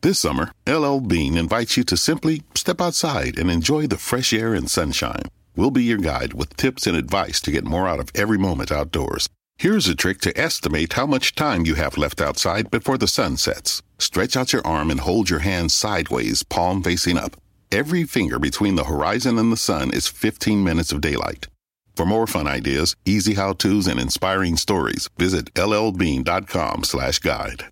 This summer, LL Bean invites you to simply step outside and enjoy the fresh air and sunshine. We'll be your guide with tips and advice to get more out of every moment outdoors. Here's a trick to estimate how much time you have left outside before the sun sets. Stretch out your arm and hold your hand sideways, palm facing up. Every finger between the horizon and the sun is 15 minutes of daylight. For more fun ideas, easy how-tos, and inspiring stories, visit llbean.com slash guide.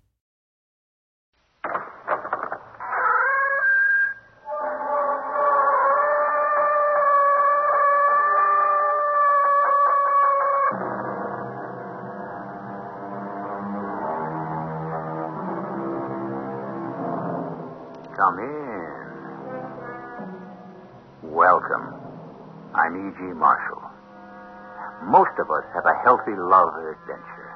A healthy love of adventure.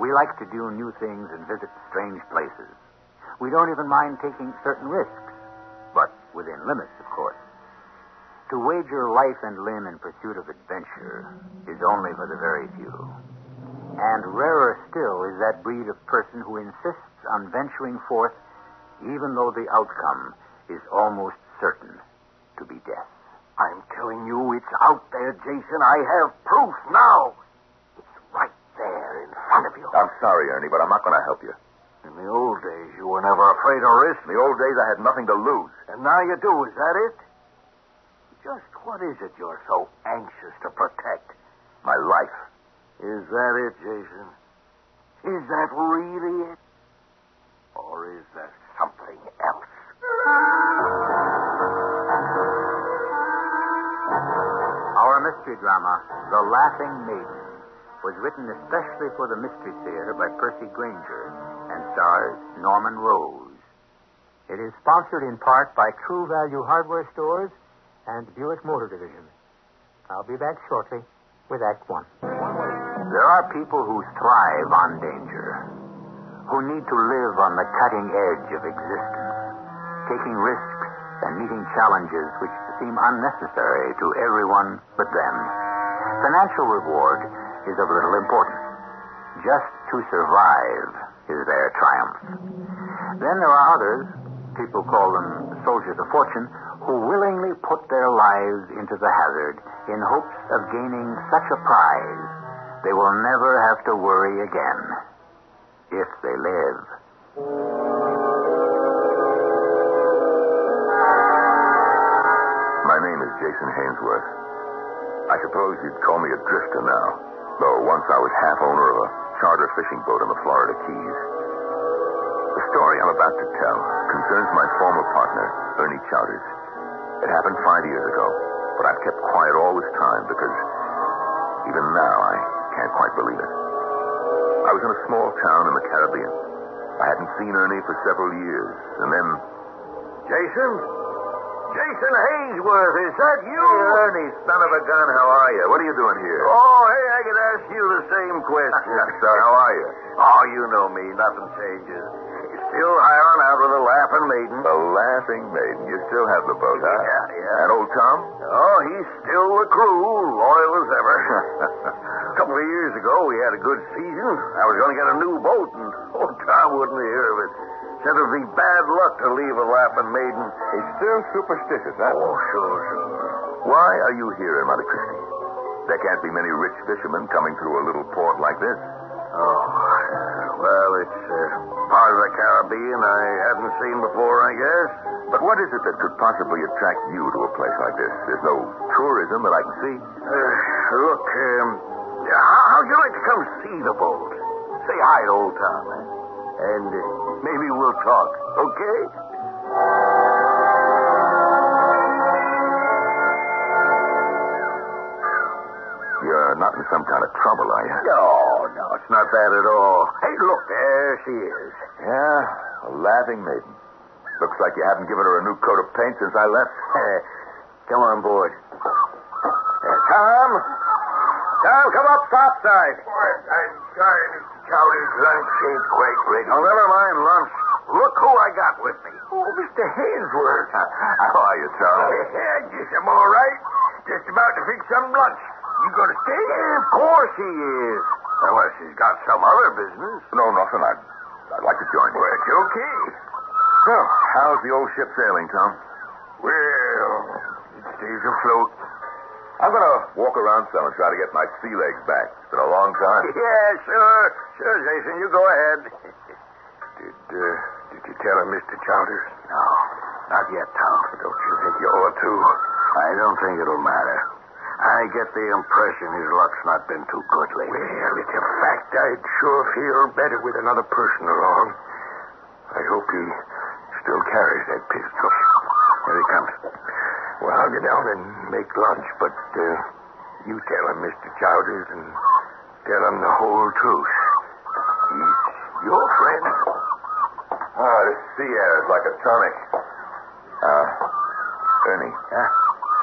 We like to do new things and visit strange places. We don't even mind taking certain risks, but within limits, of course. To wager life and limb in pursuit of adventure is only for the very few. And rarer still is that breed of person who insists on venturing forth even though the outcome is almost certain to be death. I'm telling you, it's out there, Jason. I have proof now. It's right there in front of you. I'm sorry, Ernie, but I'm not going to help you. In the old days, you were never afraid of risk. In the old days, I had nothing to lose. And now you do. Is that it? Just what is it you're so anxious to protect? My life. Is that it, Jason? Is that really it? Or is there mystery drama, The Laughing Maiden, was written especially for the Mystery Theater by Percy Granger and stars Norman Rose. It is sponsored in part by True Value Hardware Stores and Buick Motor Division. I'll be back shortly with Act One. There are people who thrive on danger, who need to live on the cutting edge of existence, taking risks and meeting challenges which seem unnecessary to everyone but them. Financial reward is of little importance. Just to survive is their triumph. Then there are others, people call them soldiers of fortune, who willingly put their lives into the hazard in hopes of gaining such a prize they will never have to worry again if they live. Jason Hainsworth. I suppose you'd call me a drifter now, though once I was half owner of a charter fishing boat in the Florida Keys. The story I'm about to tell concerns my former partner, Ernie Chowders. It happened five years ago, but I've kept quiet all this time because even now I can't quite believe it. I was in a small town in the Caribbean. I hadn't seen Ernie for several years, and then Jason? Jason Hainsworth, is that you? Ernie, son of a gun, how are you? What are you doing here? Oh, hey, I could ask you the same question. so, how are you? Oh, you know me. Nothing changes. Still hiring out with the Laughing Maiden. The Laughing Maiden. You still have the boat, huh? Yeah, yeah. And old Tom? Oh, he's still the crew, loyal as ever. a couple of years ago, we had a good season. I was going to get a new boat, and old Tom wouldn't hear of it. Said it'd be bad luck to leave a Laughing Maiden. He's still superstitious, huh? Oh, sure, sure. Why are you here in Monte Cristi? There can't be many rich fishermen coming through a little port like this. Oh, well, it's uh, part of the Caribbean I hadn't seen before, I guess. But what is it that could possibly attract you to a place like this? There's no tourism that I can see. Uh, look, um, how, how'd you like to come see the boat? Say hi to old Tom, eh? And uh, maybe we'll talk, okay? You're not in some kind of trouble, are you? No, no, it's not that at all. Hey, look, there she is. Yeah, a laughing maiden. Looks like you haven't given her a new coat of paint since I left. come on board. Uh, Tom? Tom, come up topside. I'm sorry, Mr. Chowders. Lunch ain't quite ready. Oh, never mind lunch. Look who I got with me. Oh, Mr. Hainsworth. How are you, Charlie? Yeah, just I'm all right. Just about to fix some lunch. You gonna stay? Yeah, of course he is. Unless he's got some other business. No, nothing. I'd, I'd like to join you. Well, it's okay. So, how's the old ship sailing, Tom? Well, it stays afloat. I'm going to walk around some and try to get my sea legs back. It's been a long time. Yeah, sure. Sure, Jason. You go ahead. Did, uh, did you tell him, Mr. Chowders? No, not yet, Tom. Don't you think you ought to? I don't think it'll matter. I get the impression his luck's not been too good lately. Well, it's a fact I'd sure feel better with another person along. I hope he still carries that pistol. Here he comes. Well, I'll get down and make lunch, but uh, you tell him, Mr. Chowders, and tell him the whole truth. He's your friend. Oh, this sea air is like a tonic. Uh, Ernie, Huh?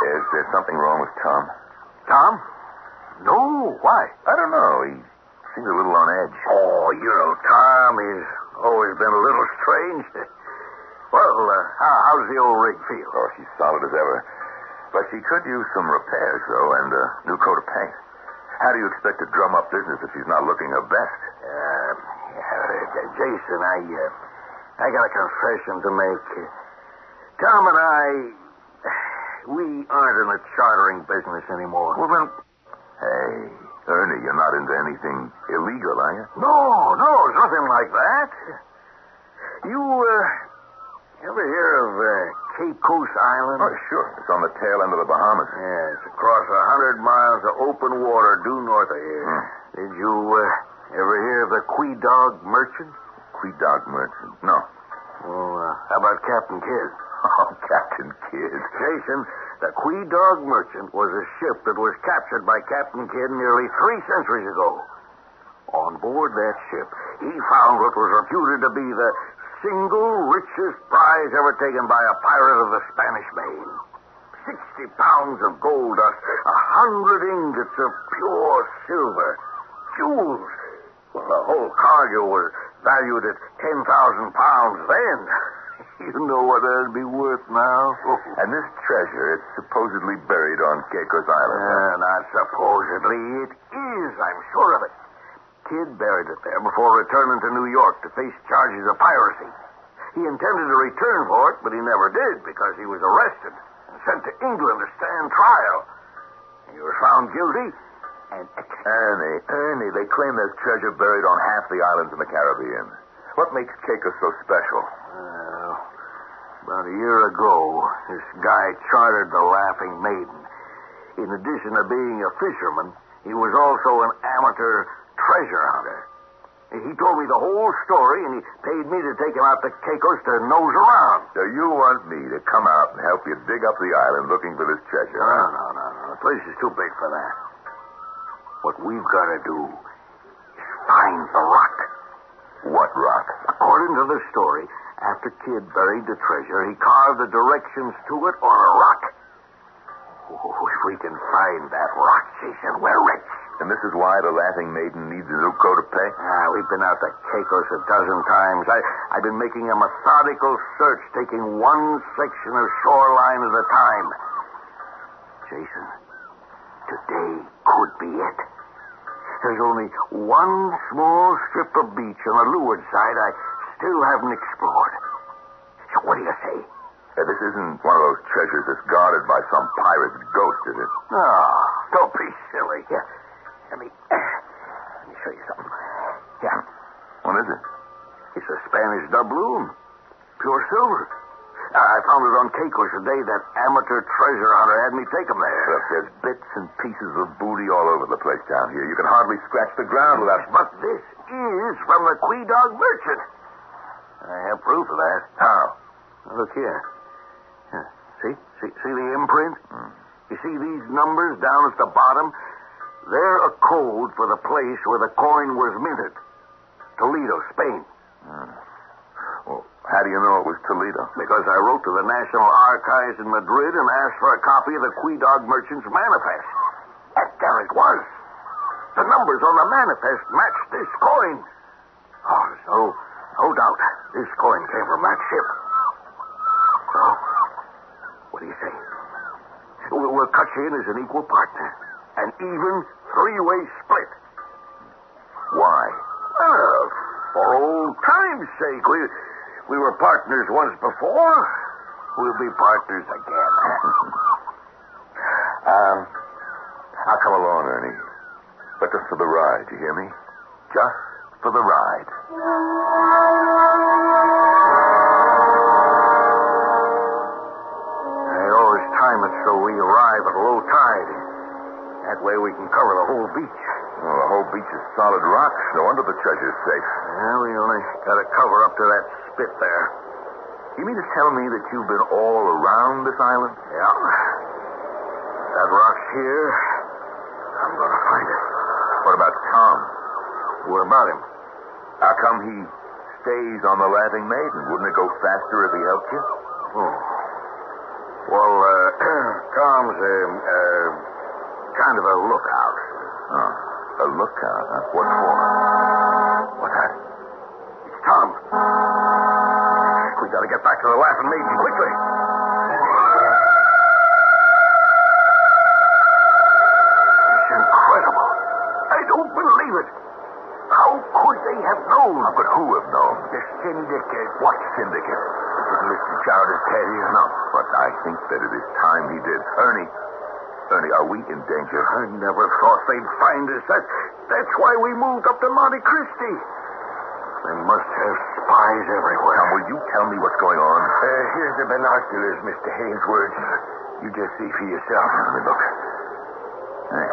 is there something wrong with Tom? Tom? No, why? I don't know. He seems a little on edge. Oh, you know, Tom, he's always been a little strange. Well, uh, how, how's the old rig feel? Oh, she's solid as ever. But she could use some repairs, though, and a new coat of paint. How do you expect to drum up business if she's not looking her best? Uh, uh, Jason, I, uh, I got a confession to make. Tom and I, we aren't in the chartering business anymore. Well, then... Hey, Ernie, you're not into anything illegal, are you? No, no, it's nothing like that. You, uh, ever hear of uh, Caicos Island? Oh, sure. It's on the tail end of the Bahamas. Yeah, it's across a hundred miles of open water due north of here. Hmm. Did you uh, ever hear of the Quedagh Merchant? Quedagh Merchant. No. Well, uh, how about Captain Kidd? Oh, Captain Kidd. Jason, the Quedagh Merchant was a ship that was captured by Captain Kidd nearly three centuries ago. On board that ship, he found what was reputed to be the single richest prize ever taken by a pirate of the Spanish Main. Sixty pounds of gold dust, a hundred ingots of pure silver, jewels. Well, the whole cargo was valued at ten thousand pounds then. You know what that'd be worth now? And this treasure, it's supposedly buried on Caicos Island. Uh, not supposedly. It is. I'm sure of it. Kidd buried it there before returning to New York to face charges of piracy. He intended to return for it, but he never did because he was arrested and sent to England to stand trial. He was found guilty and Ernie, Ernie, they claim there's treasure buried on half the islands in the Caribbean. What makes Caicos so special? Well, about a year ago, this guy chartered the Laughing Maiden. In addition to being a fisherman, he was also an amateur treasure hunter. He told me the whole story, and he paid me to take him out to Caicos to nose around. So you want me to come out and help you dig up the island looking for this treasure? No, huh? no, no, no. The place is too big for that. What we've got to do is find the rock. What rock? According to the story, after Kidd buried the treasure, he carved the directions to it on a rock. Oh, if we can find that rock, Jason, we're rich. And this is why the Laughing Maiden needs a new coat of paint? Ah, we've been out to Caicos a dozen times. I, I've been making a methodical search, taking one section of shoreline at a time. Jason, today could be it. There's only one small strip of beach on the leeward side I still haven't explored. So what do you say? Uh, this isn't one of those treasures that's guarded by some pirate's ghost, is it? Oh, don't be silly. Here, let me, let me show you something. Yeah, What is it? it's a Spanish doubloon. Pure silver. Uh, I found it on Caicos the day that amateur treasure hunter had me take 'em there. Look, there's bits and pieces of booty all over the place down here. You can hardly scratch the ground without... But this is from the Quedagh Merchant. I have proof of that. How? Now, Look here. Here. See? See, see the imprint? Hmm. You see these numbers down at the bottom? They're a code for the place where the coin was minted. Toledo, Spain. Hmm. Well, how do you know it was Toledo? Because I wrote to the National Archives in Madrid and asked for a copy of the Quedagh Merchant's manifest. And there it was. The numbers on the manifest matched this coin. Oh, there's no, no doubt this coin came from that ship. So, what do you say? We'll cut you in as an equal partner. An even three-way split. Why? For old time's sake, we, We were partners once before. We'll be partners again. um, I'll come along, Ernie. But just for the ride, you hear me? Just for the ride. I always time it so we arrive at low tide. That way we can cover the whole beach. Well, the whole beach is solid rock. No wonder the treasure's safe. Yeah, we only got to cover up to that spit there. You mean to tell me that you've been all around this island? Yeah. That rock's here. I'm going to find it. What about Tom? What about him? How come he stays on the Laughing Maiden? Wouldn't it go faster if he helped you? Oh. Well, uh, Tom's a, uh, kind of a lookout. Oh, a lookout, huh? What for? What's that? It's Tom. We got to get back to the Laughing Maiden quickly. It's incredible. I don't believe it. How could they have known? Oh, How could who have known? The syndicate. What syndicate? Didn't Mr. Chowder tell you? No, but I think that it is time he did. Ernie, Ernie, are we in danger? I never thought they'd find us. That, that's why we moved up to Monte Cristi. They must have spies everywhere. Tom, will you tell me what's going on? Uh, here's the binoculars, Mr. Hainsworth. You just see for yourself. Let me look. Hey,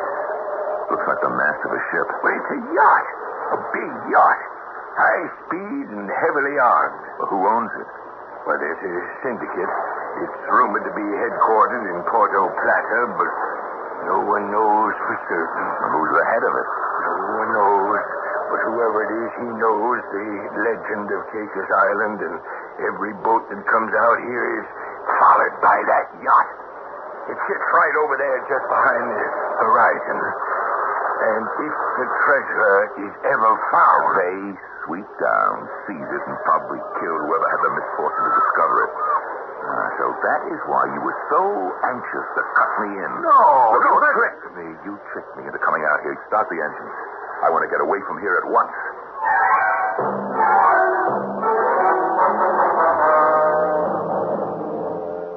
looks like the mast of a ship. Well, it's a yacht. A big yacht. High speed and heavily armed. Well, who owns it? Well, there's a syndicate. It's rumored to be headquartered in Puerto Plata, but no one knows for certain. Who's ahead of us. No one knows. But whoever it is, he knows the legend of Caicos Island, and every boat that comes out here is followed by that yacht. It sits right over there just behind the horizon. And if the treasure is ever found, They sweep down, seize it, and probably kill whoever had the misfortune to discover it. So that is why you were so anxious to cut me in. No, Look, no, you that- tricked me. You tricked me into coming out here. Start the engines. I want to get away from here at once.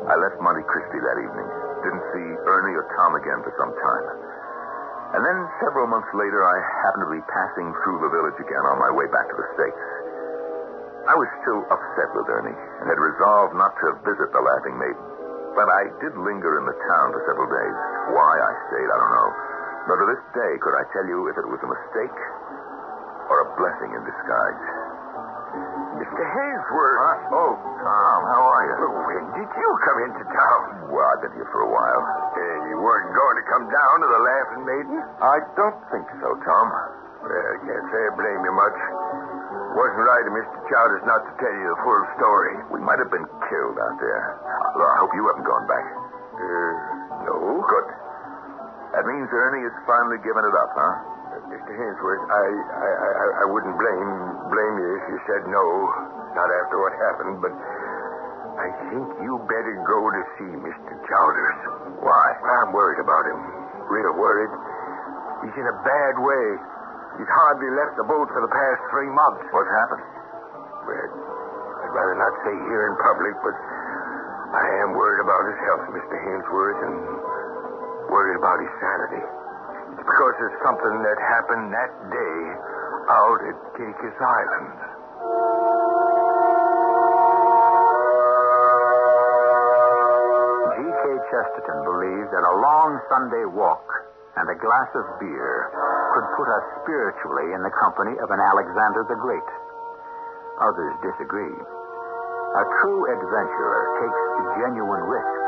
I left Monte Cristi that evening. Didn't see Ernie or Tom again for some time. And then several months later, I happened to be passing through the village again on my way back to the States. I was still upset with Ernie and had resolved not to visit the Laughing Maiden. But I did linger in the town for several days. Why I stayed, I don't know. Nor to this day could I tell you if it was a mistake or a blessing in disguise. Mr. Hainsworth. Oh, Tom, how are you? Well, when did you come into town? Well, I've been here for a while. Uh, you weren't going to come down to the Laughing Maiden? I don't think so, Tom. Well, can't say I blame you much. It wasn't right of Mr. Chowders not to tell you the full story. We might have been killed out there. Well, I hope you haven't gone back. Uh, no. Good. That means Ernie has finally given it up, huh? Uh, Mr. Hainsworth, I, I, I, I wouldn't blame blame you if you said no, not after what happened, but I think you better go to see Mr. Chowders. Why? I'm worried about him. Real worried. He's in a bad way. He's hardly left the boat for the past three months. What's happened? Well, I'd rather not say here in public, but I am worried about his health, Mr. Hainsworth, and worried about his sanity. It's because of something that happened that day out at Caicos Island. G.K. Chesterton believed that a long Sunday walk and a glass of beer could put us spiritually in the company of an Alexander the Great. Others disagree. A true adventurer takes genuine risks,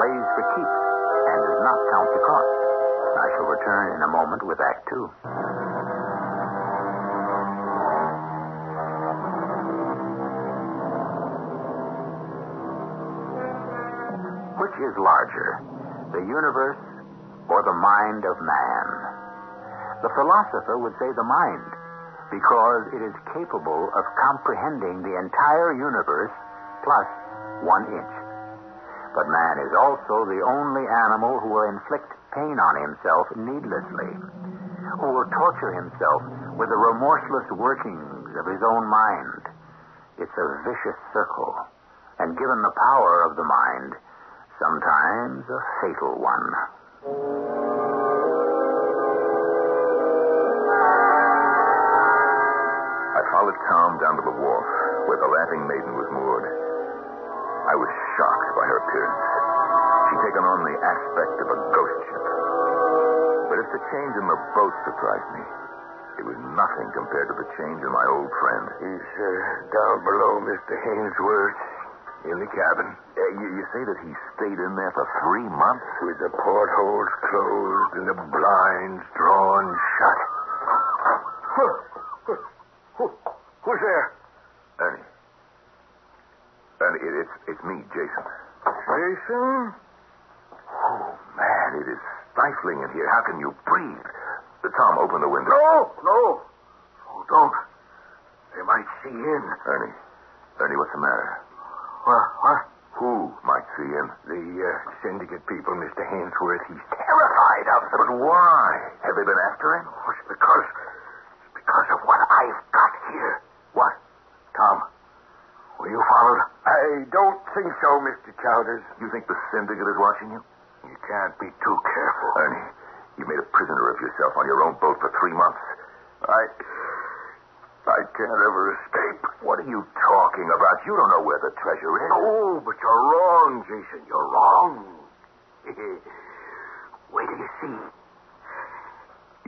plays for keeps, and does not count the cost. I shall return in a moment with Act Two. Which is larger, the universe or the mind of man? The philosopher would say the mind, because it is capable of comprehending the entire universe plus one inch. But man is also the only animal who will inflict pain on himself needlessly, who will torture himself with the remorseless workings of his own mind. It's a vicious circle, and given the power of the mind, sometimes a fatal one. I followed Tom down to the wharf where the Laughing Maiden was moored. I was shocked by her appearance. She'd taken on the aspect of a ghost ship. But if the change in the boat surprised me, it was nothing compared to the change in my old friend. He's uh, down below, Mr. Hainsworth, in the cabin, Uh, you, you say that he stayed in there for three months? with the portholes closed and the blinds drawn shut. Huh. Who, who's there? Ernie. Ernie, it, it's, it's me, Jason. Jason? Oh, man, it is stifling in here. How can you breathe? Uh, Tom, open the window. No, no. Oh, don't. They might see in. Ernie. Ernie, what's the matter? What? What? Who might see in? The uh, syndicate people, Mr. Hainsworth, he's terrified of them. But why? Have they been after him? Oh, it's because, it's because of what I've got here. What? Tom, were you followed? I don't think so, Mr. Chowders. You think the syndicate is watching you? You can't be too careful. Ernie, you made a prisoner of yourself on your own boat for three months. I, I can't ever escape. What are you talking about? You don't know where the treasure is. Oh, but you're wrong, Jason. You're wrong. Wait till you see.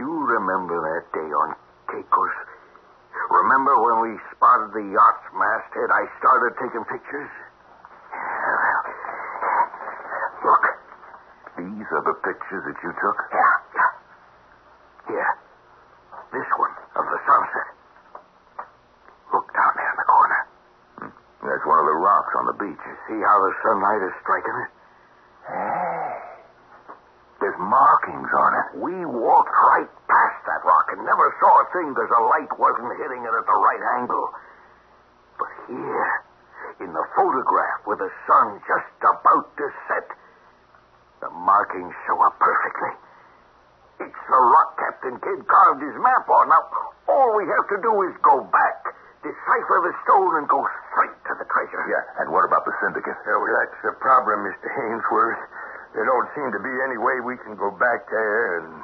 You remember that day on Caicos? Remember when we spotted the yacht's masthead? I started taking pictures. Look. These are the pictures that you took? Yeah, yeah. Here. This one of the sunset. Look down there in the corner. Hmm. That's one of the rocks on the beach. See how the sunlight is striking it? Hey. There's markings on it. We walked right past that rock and never saw a thing because the light wasn't hitting it at the right angle. But here, in the photograph with the sun just about to set, the markings show up perfectly. It's the rock Captain Kidd carved his map on. Now, all we have to do is go back, decipher the stone, and go straight to the treasure. Yeah, and what about the syndicate? well, that's the problem, Mr. Hainsworth. There don't seem to be any way we can go back there, and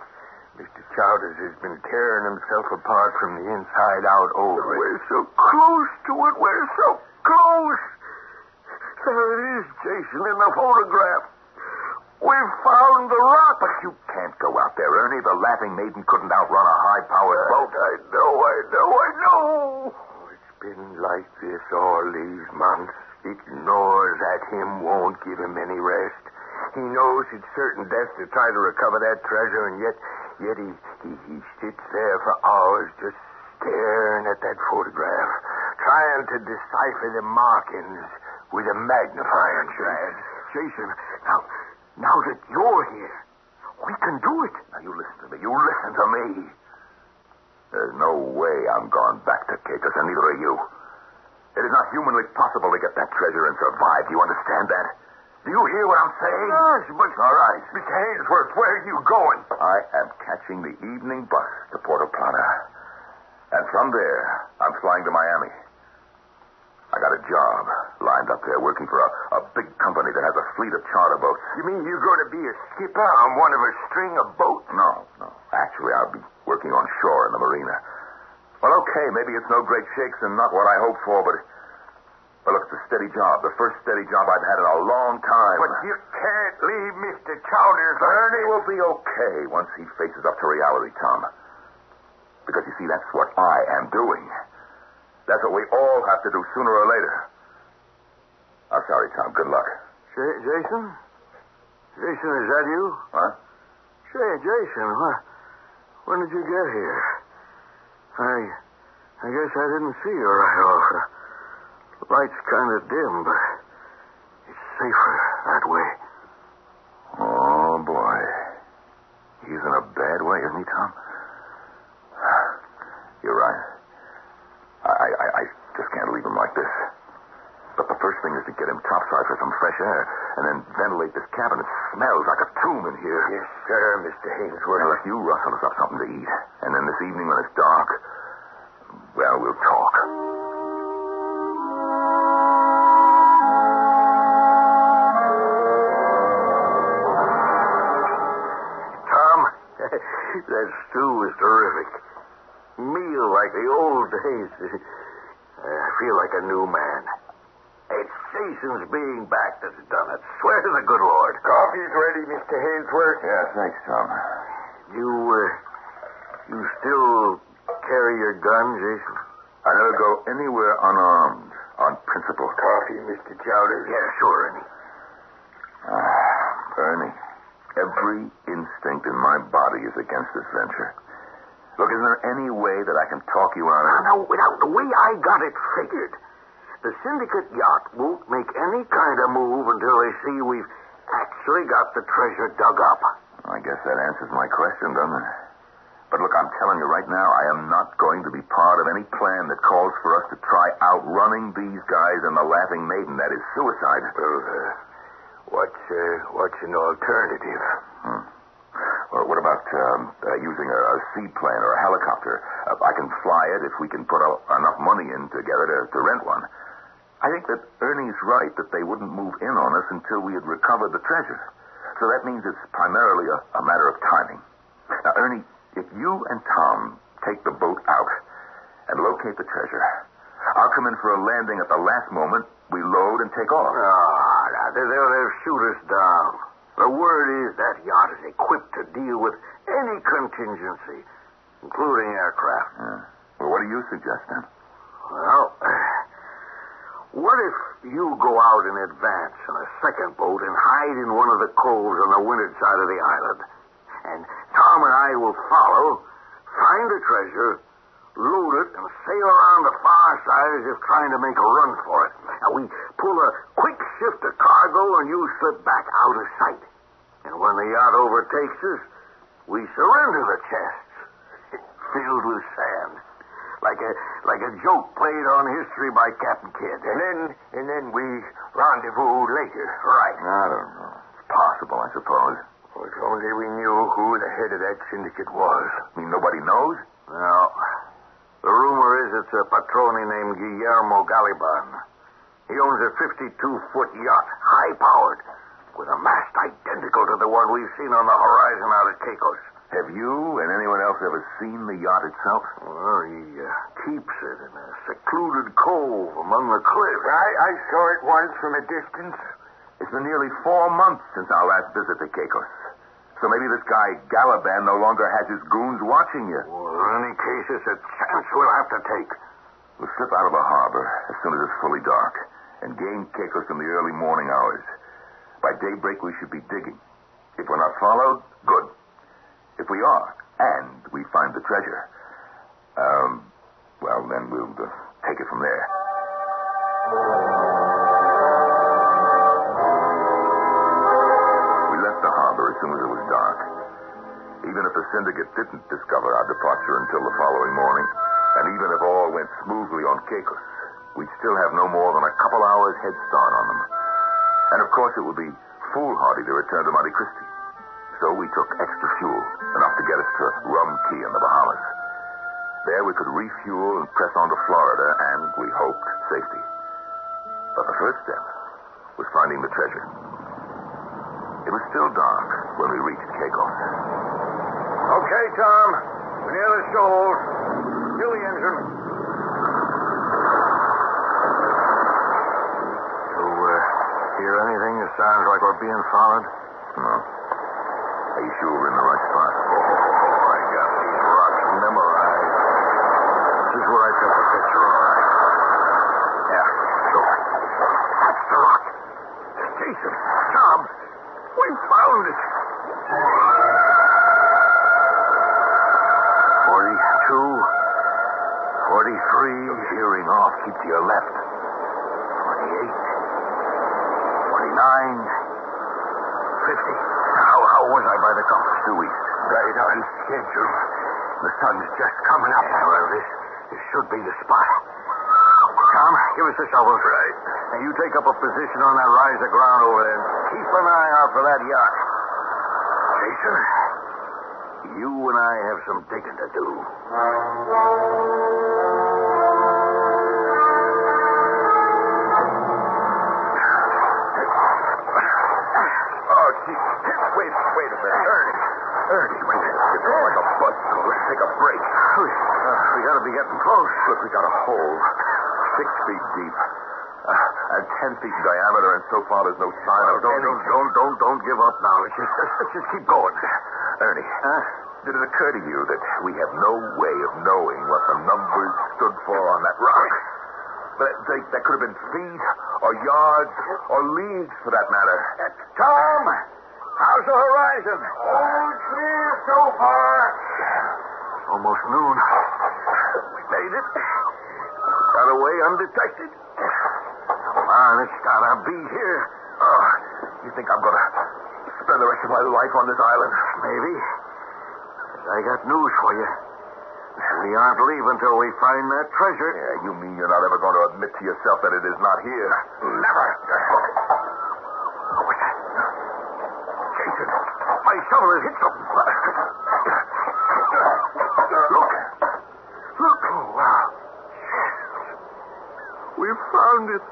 Mr. Chowders has been tearing himself apart from the inside out over it. We're so close to it. We're so close. There it is, Jason, in the photograph. We've found the rock. But you can't go out there, Ernie. The Laughing Maiden couldn't outrun a high-powered boat. I know, I know, I know. Oh, it's been like this all these months. It gnaws at him, won't give him any rest. He knows it's certain death to try to recover that treasure, and yet, yet he, he, he sits there for hours just staring at that photograph, trying to decipher the markings with a magnifying glass. Jason, now, now that you're here, we can do it. Now, you listen to me. You listen to me. There's no way I'm going back to Caicos, and neither are you. It is not humanly possible to get that treasure and survive. Do you understand that? Do you hear what I'm saying? Yes, but... All right. Mr. Hainsworth, where are you going? I am catching the evening bus to Puerto Plata. And from there, I'm flying to Miami. I got a job lined up there working for a, a big company that has a fleet of charter boats. You mean you're going to be a skipper on one of a string of boats? No, no. Actually, I'll be working on shore in the marina. Well, okay, maybe it's no great shakes and not what I hoped for, but, look, it's a steady job. The first steady job I've had in a long time. But you can't leave Mr. Chowders. Ernie will be okay once he faces up to reality, Tom. Because you see, that's what I am doing. That's what we all have to do sooner or later. I'm sorry, Tom. Good luck. J- Jason? Jason, is that you? Huh? Say, Jason, what, when did you get here? I, I guess I didn't see you right off. The light's kind of dim, but it's safer that way. Oh, boy. He's in a bad way, isn't he, Tom? You're right. I, I, I just can't leave him like this. But the first thing is to get him topside for some fresh air, and then ventilate this cabin. It smells like a tomb in here. Yes, sir, Mr. Hainsworth. Now, look, you rustle us up something to eat. And then this evening when it's dark, well, we'll talk. That stew was terrific. Meal like the old days. I feel like a new man. It's Jason's being back that's done it. Swear to the good Lord. Coffee's ready, Mr. Hainsworth. Yeah, thanks, Tom. You, uh, you still carry your gun, Jason? I never go anywhere unarmed, on principle. Coffee, Mr. Chowder? Yeah, sure, Ernie. Ah, Ernie, every instinct in my body is against this venture. Look, is there any way that I can talk you out of it? Now, now, the way I got it figured, the syndicate yacht won't make any kind of move until they see we've actually got the treasure dug up. I guess that answers my question, doesn't it? But look, I'm telling you right now, I am not going to be part of any plan that calls for us to try outrunning these guys and the Laughing Maiden. That is suicide. Well, uh, what's, uh, what's an alternative? Hmm. Well, what about um, uh, using a, a seaplane or a helicopter? Uh, I can fly it if we can put a, enough money in together to, to rent one. I think that Ernie's right that they wouldn't move in on us until we had recovered the treasure. So that means it's primarily a, a matter of timing. Now, Ernie, if you and Tom take the boat out and locate the treasure, I'll come in for a landing at the last moment. We load and take off. Ah, now, they'll, they'll shoot us down. The word is that yacht is equipped to deal with any contingency, including aircraft. Yeah. Well, what do you suggest then? Well, what if you go out in advance in a second boat and hide in one of the coves on the windward side of the island? And Tom and I will follow, find the treasure, load it, and sail around the far side as if trying to make a run for it. Now, we pull a quick shift of cargo and you slip back out of sight. And when the yacht overtakes us, we surrender the chests filled with sand. Like a like a joke played on history by Captain Kidd. And then, and then we rendezvous later. Right. I don't know. It's possible, I suppose. Well, if only we knew who the head of that syndicate was. I mean, nobody knows? No. The rumor is it's a patrone named Guillermo Galiban. He owns a 52-foot yacht, high-powered, with a mast identical to the one we've seen on the horizon out at Caicos. Have you and anyone else ever seen the yacht itself? Well, he uh, keeps it in a secluded cove among the cliffs. I, I saw it once from a distance. It's been nearly four months since our last visit to Caicos. So maybe this guy Galaban no longer has his goons watching you. Well, in any case, it's a chance we'll have to take. We'll slip out of the harbor as soon as it's fully dark and gain Caicos in the early morning hours. By daybreak, we should be digging. If we're not followed, good. If we are, and we find the treasure, um, well, then we'll uh, take it from there. Caicos, we'd still have no more than a couple hours head start on them. And of course, it would be foolhardy to return to Monte Cristi. So we took extra fuel, enough to get us to Rum Cay in the Bahamas. There we could refuel and press on to Florida and, we hoped, safety. But the first step was finding the treasure. It was still dark when we reached Caicos. Okay, Tom. We're near the shoals. Kill the engine. You, uh, hear that sounds like we're being followed? No. Are you sure we're in the right spot? Oh, I got these rocks memorized. This is where I took the picture, all right. Yeah, sure. That's the rock. Jason, Tom, we found it. Forty-two, forty-three. Shearing off. Keep to your left. 49, 50. How, how was I by the compass? Due east. Right on schedule. The sun's just coming up. Yeah, well, this, this should be the spot. Tom, give us the shovels. Right. And you take up a position on that rise of ground over there. Keep an eye out for that yacht. Jason, you and I have some digging to do. Wait, a minute. Ernie. Ernie, wait. It's all like a bus. Let's take a break. We, uh, we gotta be getting close. Look, we got a hole. Six feet deep. Uh, and ten feet in diameter, and so far there's no sign of don't, don't, don't, don't, don't give up now. Let's just, let's just keep going. Ernie, Huh? did it occur to you that we have no way of knowing what the numbers stood for on that rock? But they, that could have been feet, or yards, or leagues, for that matter. Tom, how's the horizon? All clear so far. Almost noon. We made it. Got away undetected. Come on, it's gotta be here. Oh, you think I'm to spend the rest of my life on this island? Maybe. I got news for you. We aren't leaving until we find that treasure. Yeah, you mean you're not ever going to admit to yourself that it is not here? Hmm. Never. What's that? Jason, my shovel has hit something. Look. Look. Oh, wow. We found it.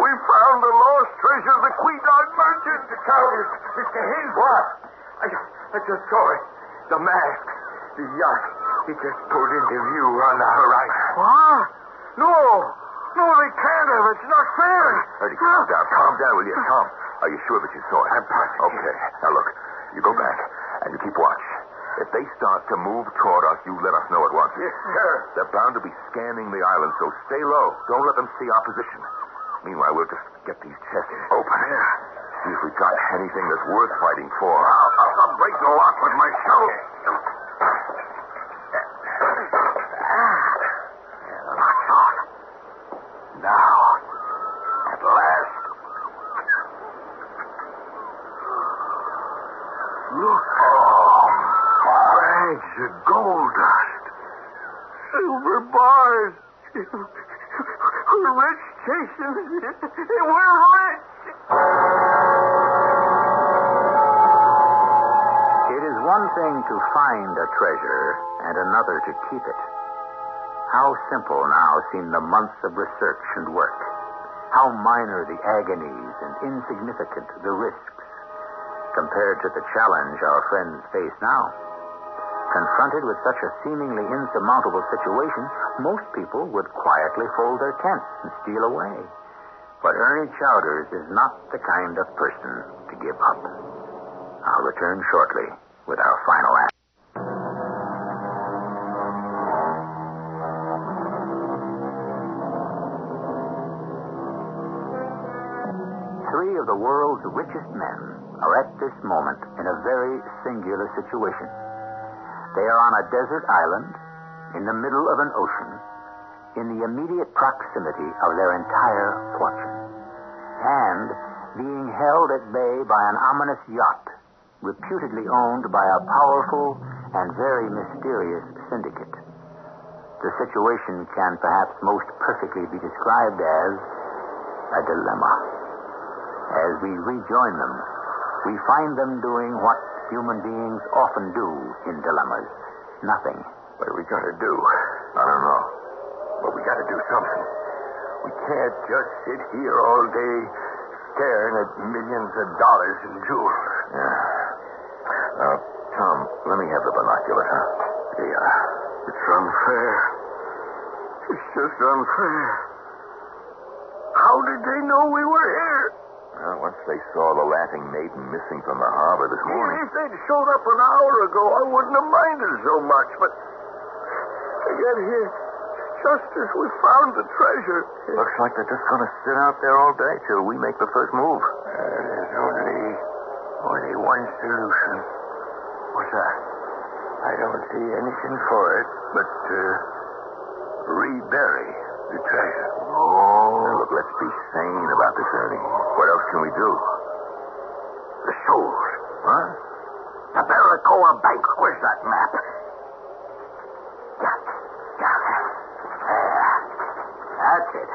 We found the lost treasure of the Quedagh merchant. Mr. Chowders, Mr. Hayes. What? I, I just saw it. The mask. The yacht. It just pulled into view on the horizon. What? No. No, they can't have. It's not fair. Ernie, calm down. Calm down, will you? Tom, are you sure that you saw it? I'm positive. Okay. Now, look. You go back, and you keep watch. If they start to move toward us, you let us know at once. Yes, sir. They're bound to be scanning the island, so stay low. Don't let them see our position. Meanwhile, we'll just get these chests open. See if we've got anything that's worth fighting for. I'll, I'll, I'll break the lock with my shovel. Yeah. Look. Bags of gold dust. Silver bars. We're rich, We're rich. It is one thing to find a treasure and another to keep it. How simple now seem the months of research and work. How minor the agonies and insignificant the risks compared to the challenge our friends face now. Confronted with such a seemingly insurmountable situation, most people would quietly fold their tents and steal away. But Ernie Chowders is not the kind of person to give up. I'll return shortly with our final act. Three of the world's richest men are at this moment in a very singular situation. They are on a desert island in the middle of an ocean in the immediate proximity of their entire fortune and being held at bay by an ominous yacht reputedly owned by a powerful and very mysterious syndicate. The situation can perhaps most perfectly be described as a dilemma. As we rejoin them, we find them doing what human beings often do in dilemmas nothing. What are we going to do? I don't know. But we got to do something. We can't just sit here all day staring at millions of dollars in jewels. Yeah. Now, Tom, let me have the binoculars, huh? Yeah, it's unfair. It's just unfair. How did they know we were here? Well, once they saw the laughing maiden missing from the harbor this morning. If they'd showed up an hour ago, I wouldn't have minded so much. But to get here just as we found the treasure. Looks like they're just going to sit out there all day till we make the first move. Uh, there's only, only one solution. What's that? I don't see anything for it but uh, rebury. Oh. Now, look, let's be sane about this, Ernie. What else can we do? The souls. Huh? The Barracoa Bank. Where's that map? Got it. There. That's it.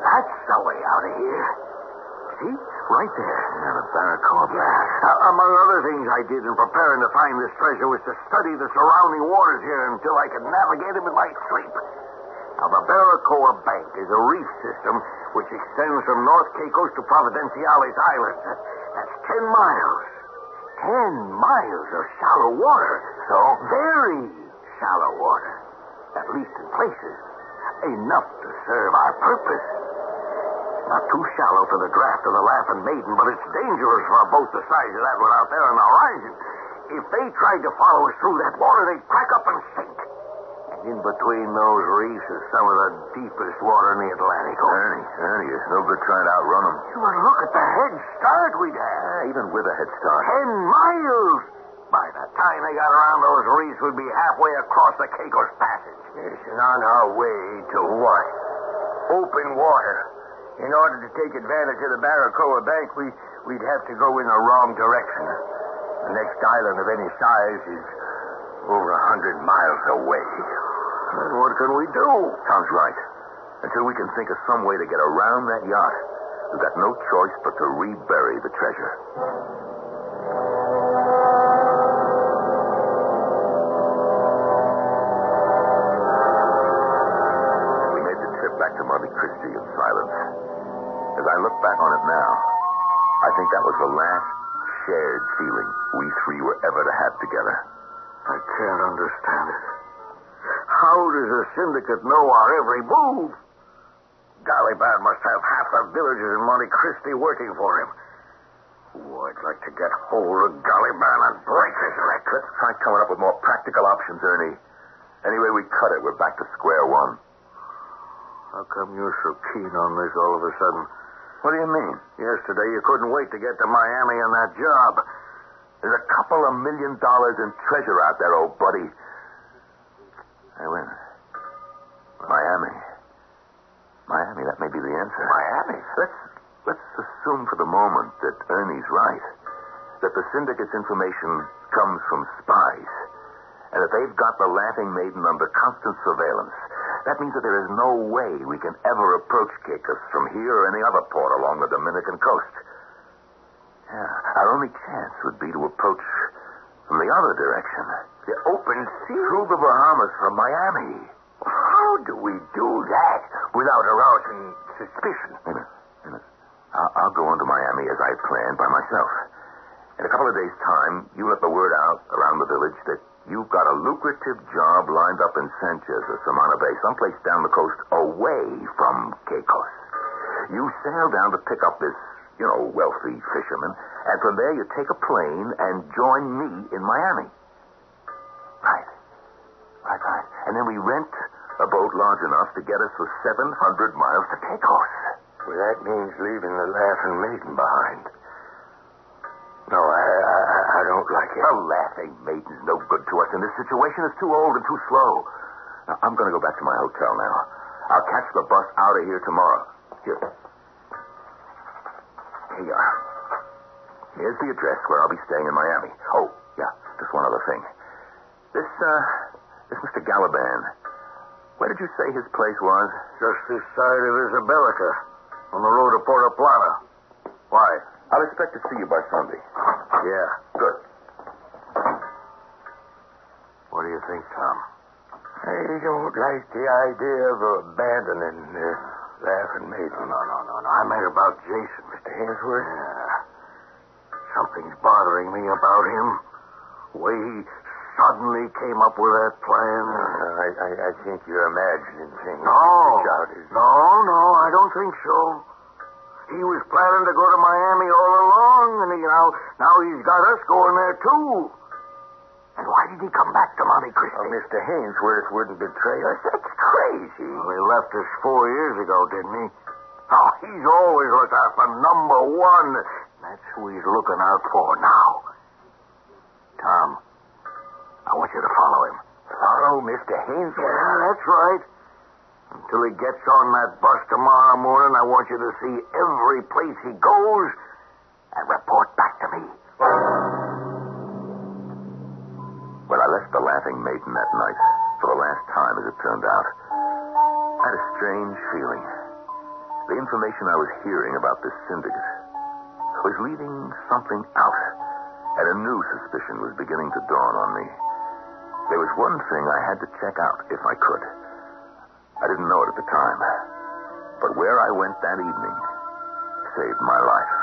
That's the way out of here. See? Right there. Yeah, the Barracoa Bank. Uh, among other things I did in preparing to find this treasure was to study the surrounding waters here until I could navigate them in my sleep. Now, the Barracoa Bank is a reef system which extends from North Caicos to Providenciales Island. That's ten miles. Ten miles of shallow water. So? Very shallow water. At least in places. Enough to serve our purpose. It's not too shallow for the draft of the Laughing Maiden, but it's dangerous for both the size of that one out there on the horizon. If they tried to follow us through that water, they'd crack up and sink. In between those reefs is some of the deepest water in the Atlantic. Ernie, Ernie, it's no good trying to outrun them. But look at the head start we'd have. Yeah, even with a head start. Ten miles. By the time they got around those reefs, we'd be halfway across the Caicos Passage. Yes, and on our way to what? Open water. In order to take advantage of the Barracoa Bank, we, we'd have to go in the wrong direction. The next island of any size is over a hundred miles away. What can we do? Tom's right. Until we can think of some way to get around that yacht, we've got no choice but to rebury the treasure. We made the trip back to Monte Cristi in silence. As I look back on it now, I think that was the last shared feeling we three were ever to have together. I can't understand it. How does a syndicate know our every move? Galiban must have half the villagers in Monte Cristi working for him. Oh, I'd like to get hold of Galiban and break his neck. Let's try coming up with more practical options, Ernie. Anyway we cut it, we're back to square one. How come you're so keen on this all of a sudden? What do you mean? Yesterday you couldn't wait to get to Miami on that job. There's a couple of million dollars in treasure out there, old buddy. Hey, wait a minute. Miami. Miami, that may be the answer. Miami? Let's let's assume for the moment that Ernie's right. That the syndicate's information comes from spies. And that they've got the Laughing Maiden under constant surveillance. That means that there is no way we can ever approach Caicos from here or any other port along the Dominican coast. Yeah, our only chance would be to approach from the other direction. The open sea? Through the Bahamas from Miami. How do we do that without arousing suspicion? Minute. Minute. I'll, I'll go on to Miami as I planned by myself. In a couple of days' time, you let the word out around the village that you've got a lucrative job lined up in Sanchez or Samana Bay, someplace down the coast away from Caicos. You sail down to pick up this, you know, wealthy fisherman, and from there you take a plane and join me in Miami. And then we rent a boat large enough to get us for 700 miles to Caicos. Well, that means leaving the Laughing Maiden behind. No, I, I, I don't like it. The laughing maiden's no good to us in this situation. It's too old and too slow. Now, I'm going to go back to my hotel now. I'll catch the bus out of here tomorrow. Here. Here you are. Here's the address where I'll be staying in Miami. Oh, yeah, just one other thing. This, uh, this Mr. Galiban, where did you say his place was? Just this side of Isabelica, on the road to Puerto Plata. Why? I'll expect to see you by Sunday. Yeah. Good. What do you think, Tom? I don't like the idea of abandoning the Laughing Maiden. No, no, no, no. I meant about Jason. Mr. Hainsworth? Yeah. Something's bothering me about him. The way he suddenly came up with that plan. Uh, I, I, I think you're imagining things. No. No, no, I don't think so. He was planning to go to Miami all along, and he, now, now he's got us going there, too. And why did he come back to Monte Cristi? Well, Mr. Hainsworth wouldn't betray us. That's crazy. Well, he left us four years ago, didn't he? Oh, he's always looked out for number one. That's who he's looking out for now. Tom, I want you to follow him. Follow Mr. Hainsworth? Yeah, that's right. Until he gets on that bus tomorrow morning, I want you to see every place he goes and report back to me. When I left the Laughing Maiden that night, for the last time as it turned out, I had a strange feeling. The information I was hearing about this syndicate was leaving something out, and a new suspicion was beginning to dawn on me. There was one thing I had to check out if I could. I didn't know it at the time, but where I went that evening saved my life.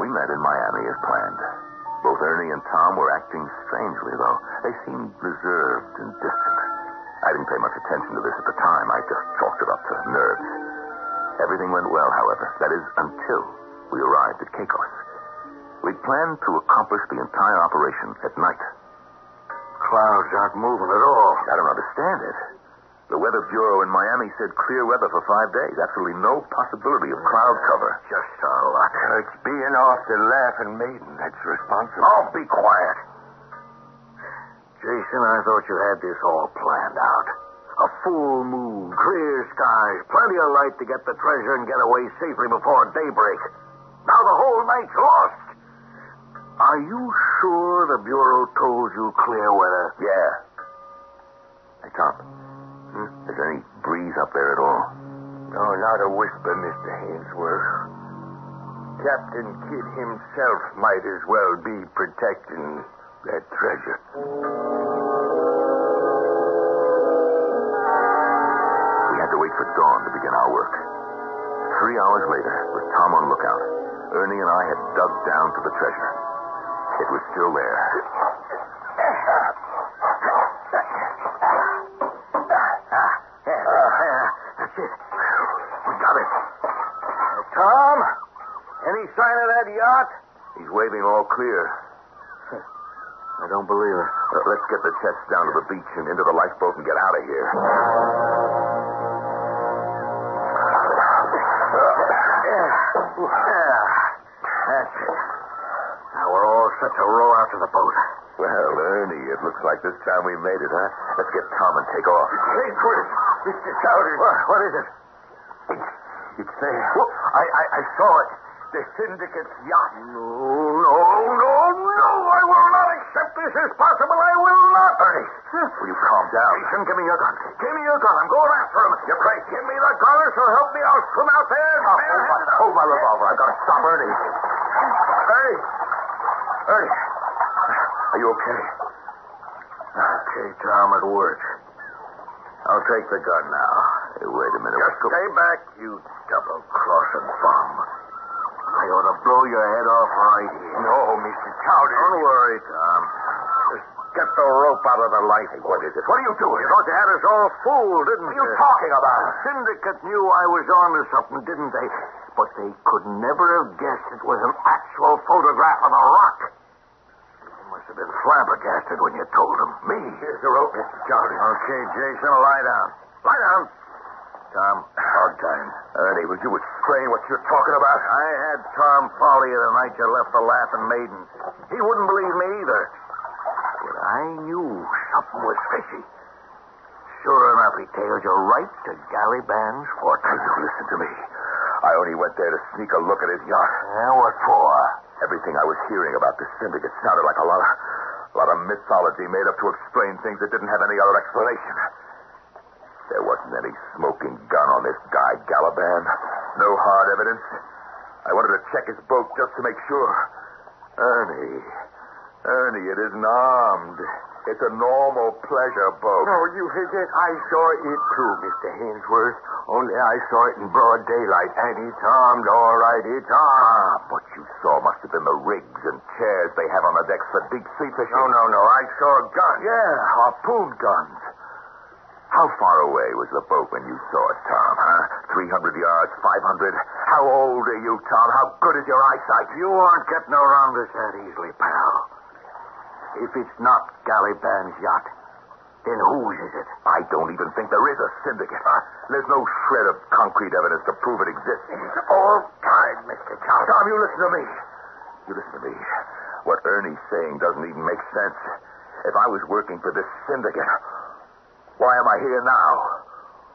We met in Miami as planned. Both Ernie and Tom were acting strangely, though. They seemed reserved and distant. I didn't pay much attention to this at the time. I just chalked it up to nerves. Everything went well, however. That is, until we arrived at Caicos. We'd planned to accomplish the entire operation at night. Clouds aren't moving at all. I don't understand it. The Weather Bureau in Miami said clear weather for five days. Absolutely no possibility of cloud cover. Just our luck. It's being off the Laughing Maiden that's responsible. Oh, be quiet. Jason, I thought you had this all planned out. A full moon, clear skies, plenty of light to get the treasure and get away safely before daybreak. Now the whole night's lost. Are you sure the Bureau told you clear weather? Yeah. Hey, Tom. Hmm? Is there any breeze up there at all? No, not a whisper, Mr. Hainsworth. Captain Kidd himself might as well be protecting that treasure. We had to wait for dawn to begin our work. Three hours later, with Tom on lookout, Ernie and I had dug down to the treasure. It was still there. That's it. We got it. Tom, any sign of that yacht? He's waving all clear. I don't believe it. Uh, let's get the chests down to the beach and into the lifeboat and get out of here. Yeah. That's it. Now we're all set to row out to the boat. Well, Ernie, it looks like this time we made it, huh? Let's get Tom and take off. Hainsworth, Mr. Chowder. What, what is it? It's it's there. I, I, I saw it. The syndicate's yacht. No, no, no, no. I will not accept this as possible. I will not. Ernie, will you calm down? Jason, give me your gun. Give me your gun. I'm going after him. You're crazy. Give me the gun, or so help me. I'll swim out there. Oh, hold, my, hold my revolver. I've got to stop Ernie. Ernie! Ernie! Are you okay? Okay, Tom, it works. I'll take the gun now. Hey, wait a minute. Just go- stay back, you double-crossing bum. I ought to blow your head off right here. No, Mr. Chowder. Don't worry, Tom. Get the rope out of the life. What is it? What are you doing? You thought you had us all fooled, didn't What are you you? talking about? The syndicate knew I was on to something, didn't they? But they could never have guessed it was an actual photograph of a rock. You must have been flabbergasted when you told them. Me? Here's the rope, Mr. Chowder. Okay, Jason, lie down. Lie down. Tom, hog time. Ernie, will you explain what you're talking about? I had Tom follow you the night you left the Laughing Maiden. He wouldn't believe me either. I knew something was fishy. Sure enough, he tailed you right to Galliband's fortress. Now, listen to me. I only went there to sneak a look at his yacht. Yeah, what for? Everything I was hearing about the syndicate sounded like a lot of, a lot of mythology made up to explain things that didn't have any other explanation. There wasn't any smoking gun on this guy, Galaban. No hard evidence. I wanted to check his boat just to make sure. Ernie. Ernie, it isn't armed. It's a normal pleasure boat. No, you forget. I saw it too, Mr. Hainsworth. Only I saw it in broad daylight. And it's armed, all right. It's armed. Ah, what you saw must have been the rigs and chairs they have on the decks for deep sea fishing. No, no, no. I saw a gun. Yeah, harpoon guns. How far away was the boat when you saw it, Tom, huh? 300 yards, 500? How old are you, Tom? How good is your eyesight? You aren't getting around us that easily, pal. If it's not Galliband's yacht, then whose is it? I don't even think there is a syndicate. There's no shred of concrete evidence to prove it exists. All right, Mr. Chowder. Tom, you listen to me. You listen to me. What Ernie's saying doesn't even make sense. If I was working for this syndicate, why am I here now?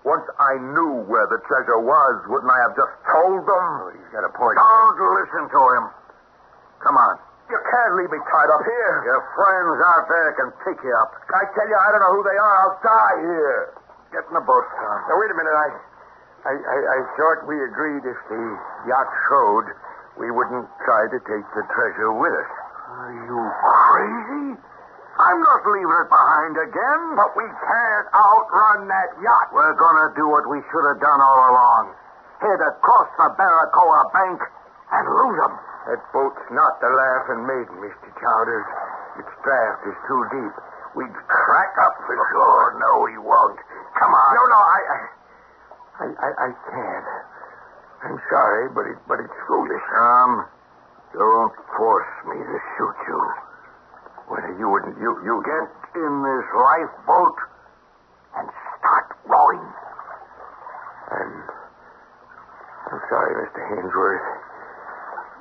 Once I knew where the treasure was, wouldn't I have just told them? Oh, he's got a point. Don't listen to him. Come on. You can't leave me tied up here. Your friends out there can pick you up. I tell you, I don't know who they are. I'll die here. Get in the boat, Tom. Now, wait a minute. I, I, I, I thought we agreed if the yacht showed, we wouldn't try to take the treasure with us. Are you crazy? I'm not leaving it behind again. But we can't outrun that yacht. We're going to do what we should have done all along. Head across the Barracoa Bank and lose 'em. That boat's not the Laughing Maiden, Mr. Chowders. Its draft is too deep. We'd crack up for sure. No, he won't. Come on. No, no, I, I, I, I can't. I'm sorry, but it, but it's foolish. Tom, don't force me to shoot you. Well, you wouldn't. You, you Get in this lifeboat and start rowing. I'm, I'm sorry, Mr. Hainsworth.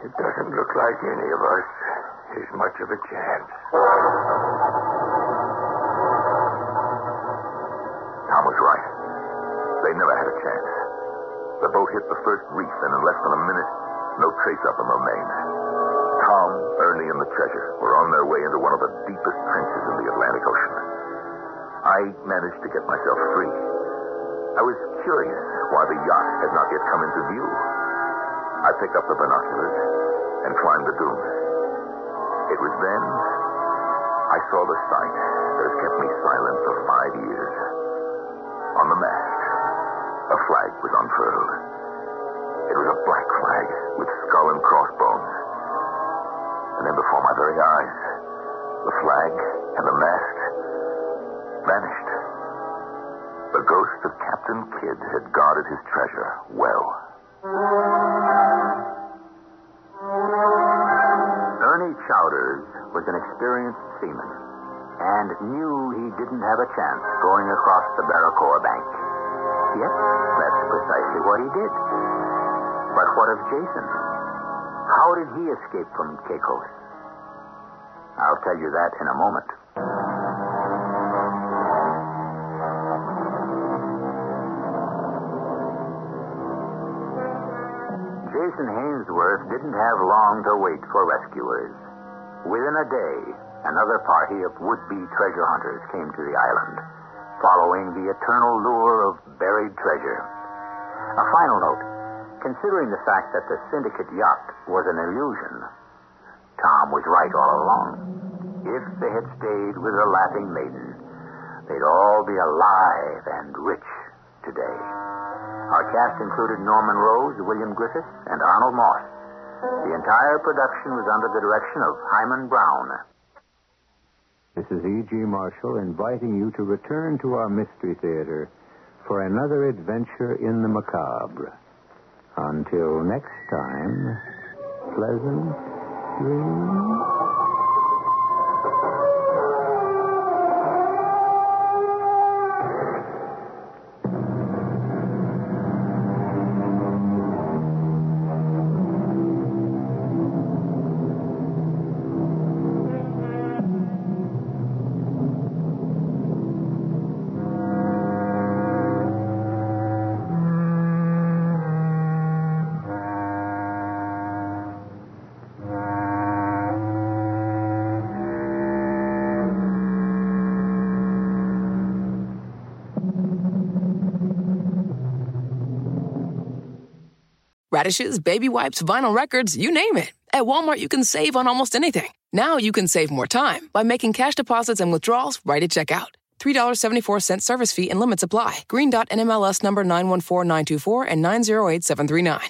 It doesn't look like any of us has much of a chance. Tom was right. They never had a chance. The boat hit the first reef, and in less than a minute, no trace of them remained. Tom, Ernie, and the treasure were on their way into one of the deepest trenches in the Atlantic Ocean. I managed to get myself free. I was curious why the yacht had not yet come into view. I picked up the binoculars and climbed the dunes. It was then I saw the sight that has kept me silent for five years. On the mast, a flag was unfurled. It was a black flag with skull and crossbones. And then before my very eyes, the flag and the mast vanished. The ghost of Captain Kidd had guarded his treasure well. Chowders was an experienced seaman and knew he didn't have a chance going across the Barracoa bank. Yet, that's precisely what he did. But what of Jason? How did he escape from Caicos? I'll tell you that in a moment. Jason Hainsworth didn't have long to wait for rescuers. Within a day, another party of would-be treasure hunters came to the island, following the eternal lure of buried treasure. A final note, considering the fact that the syndicate yacht was an illusion, Tom was right all along. If they had stayed with the Laughing Maiden, they'd all be alive and rich today. Our cast included Norman Rose, William Griffith, and Arnold Moss. The entire production was under the direction of Himan Brown. This is E.G. Marshall inviting you to return to our Mystery Theater for another adventure in the macabre. Until next time, pleasant dreams. Radishes, baby wipes, vinyl records, you name it. At Walmart, you can save on almost anything. Now you can save more time by making cash deposits and withdrawals right at checkout. $3.74 service fee and limits apply. Green Dot NMLS number 914924 and 908739.